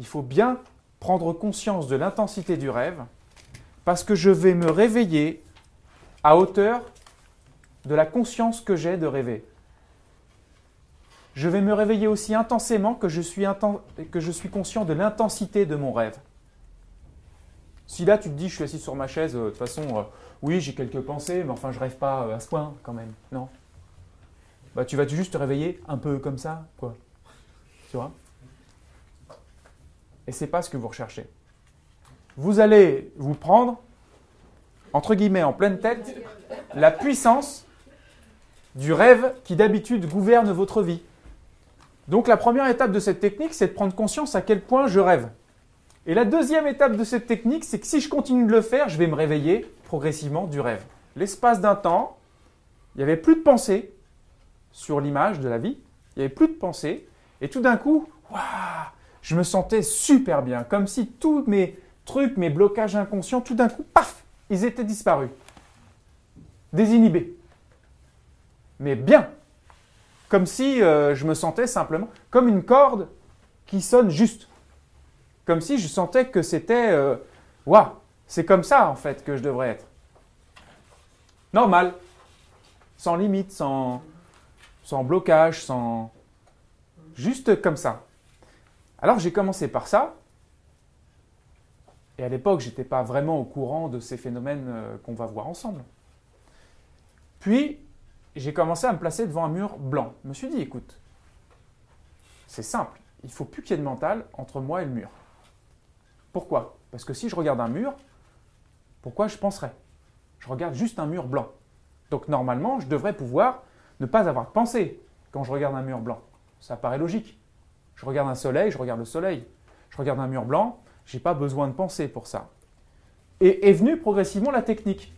il faut bien prendre conscience de l'intensité du rêve, parce que je vais me réveiller à hauteur de la conscience que j'ai de rêver. Je vais me réveiller aussi intensément que je suis, conscient de l'intensité de mon rêve. Si là tu te dis je suis assis sur ma chaise, euh, de toute façon, euh, oui j'ai quelques pensées, mais enfin je rêve pas euh, à ce point quand même, non? Bah, Tu vas juste te réveiller un peu comme ça, quoi. Tu vois? Et c'est pas ce que vous recherchez. Vous allez vous prendre, entre guillemets, en pleine tête, la puissance du rêve qui d'habitude gouverne votre vie. Donc la première étape de cette technique, c'est de prendre conscience à quel point je rêve. Et la deuxième étape de cette technique, c'est que si je continue de le faire, je vais me réveiller progressivement du rêve. L'espace d'un temps, il n'y avait plus de pensée sur l'image de la vie, il n'y avait plus de pensée, et tout d'un coup, je me sentais super bien, comme si tous mes trucs, mes blocages inconscients, tout d'un coup, paf, ils étaient disparus, désinhibés mais bien. Comme si euh, je me sentais simplement comme une corde qui sonne juste. Comme si je sentais que c'était euh, waouh, c'est comme ça en fait que je devrais être. Normal, sans limite, sans, sans blocage, sans. Juste comme ça. Alors j'ai commencé par ça. Et à l'époque, je n'étais pas vraiment au courant de ces phénomènes euh, qu'on va voir ensemble. Puis, j'ai commencé à me placer devant un mur blanc. Je me suis dit, écoute, c'est simple, il ne faut plus qu'il y ait de mental entre moi et le mur. Pourquoi? Parce que si je regarde un mur, pourquoi je penserais? Je regarde juste un mur blanc. Donc normalement, je devrais pouvoir ne pas avoir de pensée quand je regarde un mur blanc. Ça paraît logique. Je regarde un soleil, je regarde le soleil. Je regarde un mur blanc, je n'ai pas besoin de penser pour ça. Et est venue progressivement la technique.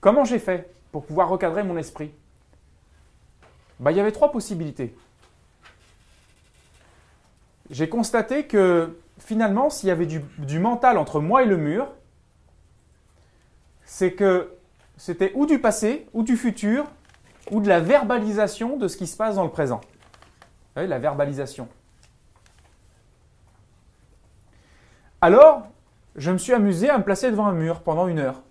Comment j'ai fait pour pouvoir recadrer mon esprit? Bah, Il y avait trois possibilités. J'ai constaté que finalement, s'il y avait du, du, mental entre moi et le mur, c'est que c'était ou du passé, ou du futur, ou de la verbalisation de ce qui se passe dans le présent. La verbalisation. Alors, je me suis amusé à me placer devant un mur pendant une heure.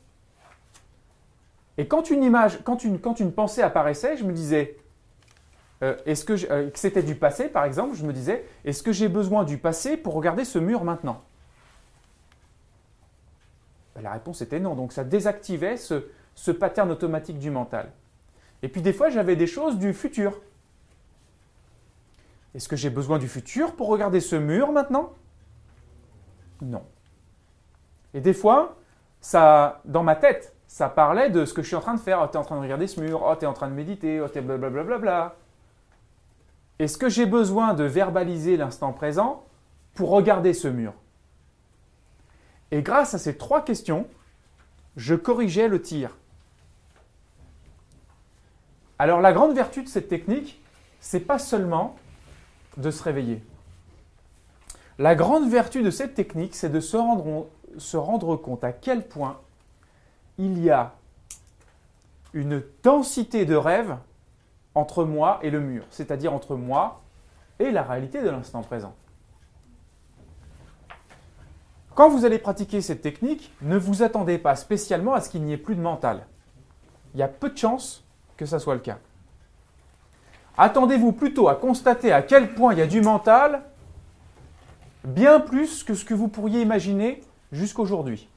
Et quand une image, quand une, pensée apparaissait, je me disais, euh, est-ce que, euh, que c'était du passé, par exemple, je me disais, est-ce que j'ai besoin du passé pour regarder ce mur maintenant? Ben, La réponse était non. Donc ça désactivait ce pattern automatique du mental. Et puis des fois, j'avais des choses du futur. Est-ce que j'ai besoin du futur pour regarder ce mur maintenant? Non. Et des fois, ça, dans ma tête, ça parlait de ce que je suis en train de faire. Oh, tu es en train de regarder ce mur, oh, tu es en train de méditer, oh, tu es blablabla. Est-ce que j'ai besoin de verbaliser l'instant présent pour regarder ce mur? Et grâce à ces trois questions, je corrigeais le tir. Alors la grande vertu de cette technique, c'est pas seulement de se réveiller. La grande vertu de cette technique, c'est de se rendre, compte à quel point il y a une densité de rêve entre moi et le mur, c'est-à-dire entre moi et la réalité de l'instant présent. Quand vous allez pratiquer cette technique, ne vous attendez pas spécialement à ce qu'il n'y ait plus de mental. Il y a peu de chances que ça soit le cas. Attendez-vous plutôt à constater à quel point il y a du mental, bien plus que ce que vous pourriez imaginer jusqu'aujourd'hui.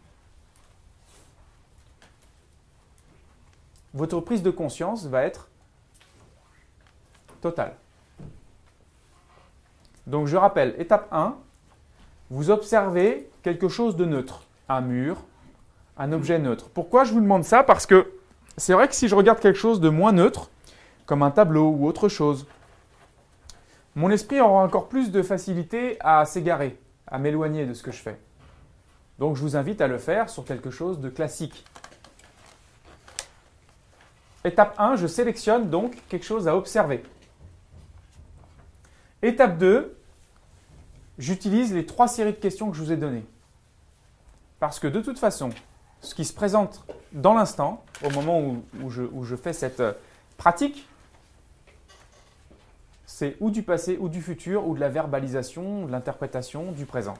votre prise de conscience va être totale. Donc je rappelle, étape 1, vous observez quelque chose de neutre, un mur, un objet neutre. Pourquoi je vous demande ça? Parce que c'est vrai que si je regarde quelque chose de moins neutre, comme un tableau ou autre chose, mon esprit aura encore plus de facilité à s'égarer, à m'éloigner de ce que je fais. Donc je vous invite à le faire sur quelque chose de classique, Étape 1, je sélectionne donc quelque chose à observer. Étape 2, j'utilise les trois séries de questions que je vous ai données. Parce que de toute façon, ce qui se présente dans l'instant, au moment où, je, fais cette euh, pratique, c'est ou du passé ou du futur ou de la verbalisation, de l'interprétation du présent.